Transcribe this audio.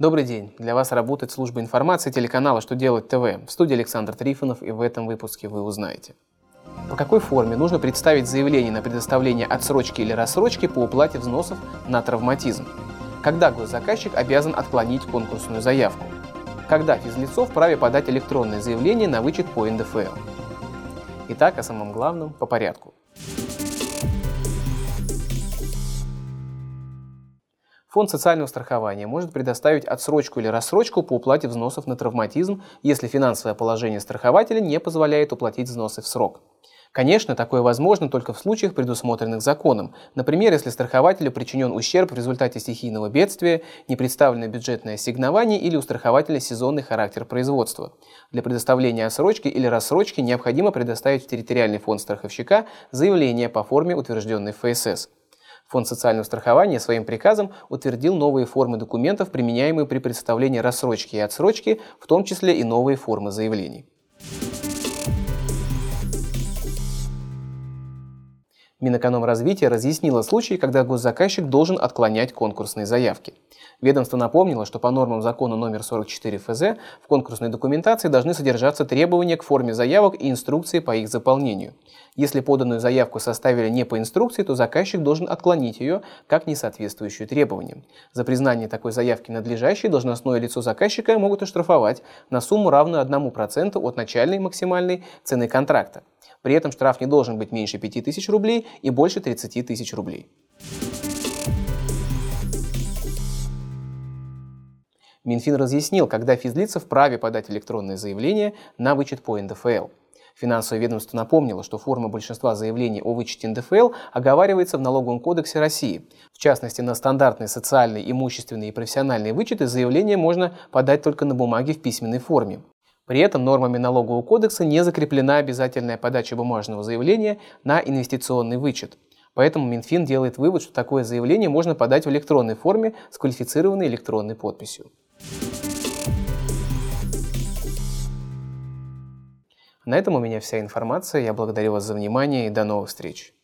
Добрый день! Для вас работает служба информации телеканала «Что делать ТВ». В студии Александр Трифонов, и в этом выпуске вы узнаете. По какой форме нужно представить заявление на предоставление отсрочки или рассрочки по уплате взносов на травматизм? Когда госзаказчик обязан отклонить конкурсную заявку? Когда физлицо вправе подать электронное заявление на вычет по НДФЛ? Итак, о самом главном по порядку. Фонд социального страхования может предоставить отсрочку или рассрочку по уплате взносов на травматизм, если финансовое положение страхователя не позволяет уплатить взносы в срок. Конечно, такое возможно только в случаях, предусмотренных законом. Например, если страхователю причинен ущерб в результате стихийного бедствия, не представлено бюджетное ассигнование или у страхователя сезонный характер производства. Для предоставления отсрочки или рассрочки необходимо предоставить в территориальный фонд страховщика заявление по форме, утвержденной ФСС. Фонд социального страхования своим приказом утвердил новые формы документов, применяемые при представлении рассрочки и отсрочки, в том числе и новые формы заявлений. Минэкономразвитие разъяснило случаи, когда госзаказчик должен отклонять конкурсные заявки. Ведомство напомнило, что по нормам закона номер 44 ФЗ в конкурсной документации должны содержаться требования к форме заявок и инструкции по их заполнению. Если поданную заявку составили не по инструкции, то заказчик должен отклонить ее как несоответствующую требованиям. За признание такой заявки надлежащей должностное лицо заказчика могут оштрафовать на сумму равную 1% от начальной максимальной цены контракта. При этом штраф не должен быть меньше 5000 рублей и больше 30 тысяч рублей. Минфин разъяснил, когда физлица вправе подать электронное заявление на вычет по НДФЛ. Финансовое ведомство напомнило, что форма большинства заявлений о вычете НДФЛ оговаривается в Налоговом кодексе России. В частности, на стандартные социальные, имущественные и профессиональные вычеты заявление можно подать только на бумаге в письменной форме. При этом нормами налогового кодекса не закреплена обязательная подача бумажного заявления на инвестиционный вычет. Поэтому Минфин делает вывод, что такое заявление можно подать в электронной форме с квалифицированной электронной подписью. На этом у меня вся информация. Я благодарю вас за внимание и до новых встреч.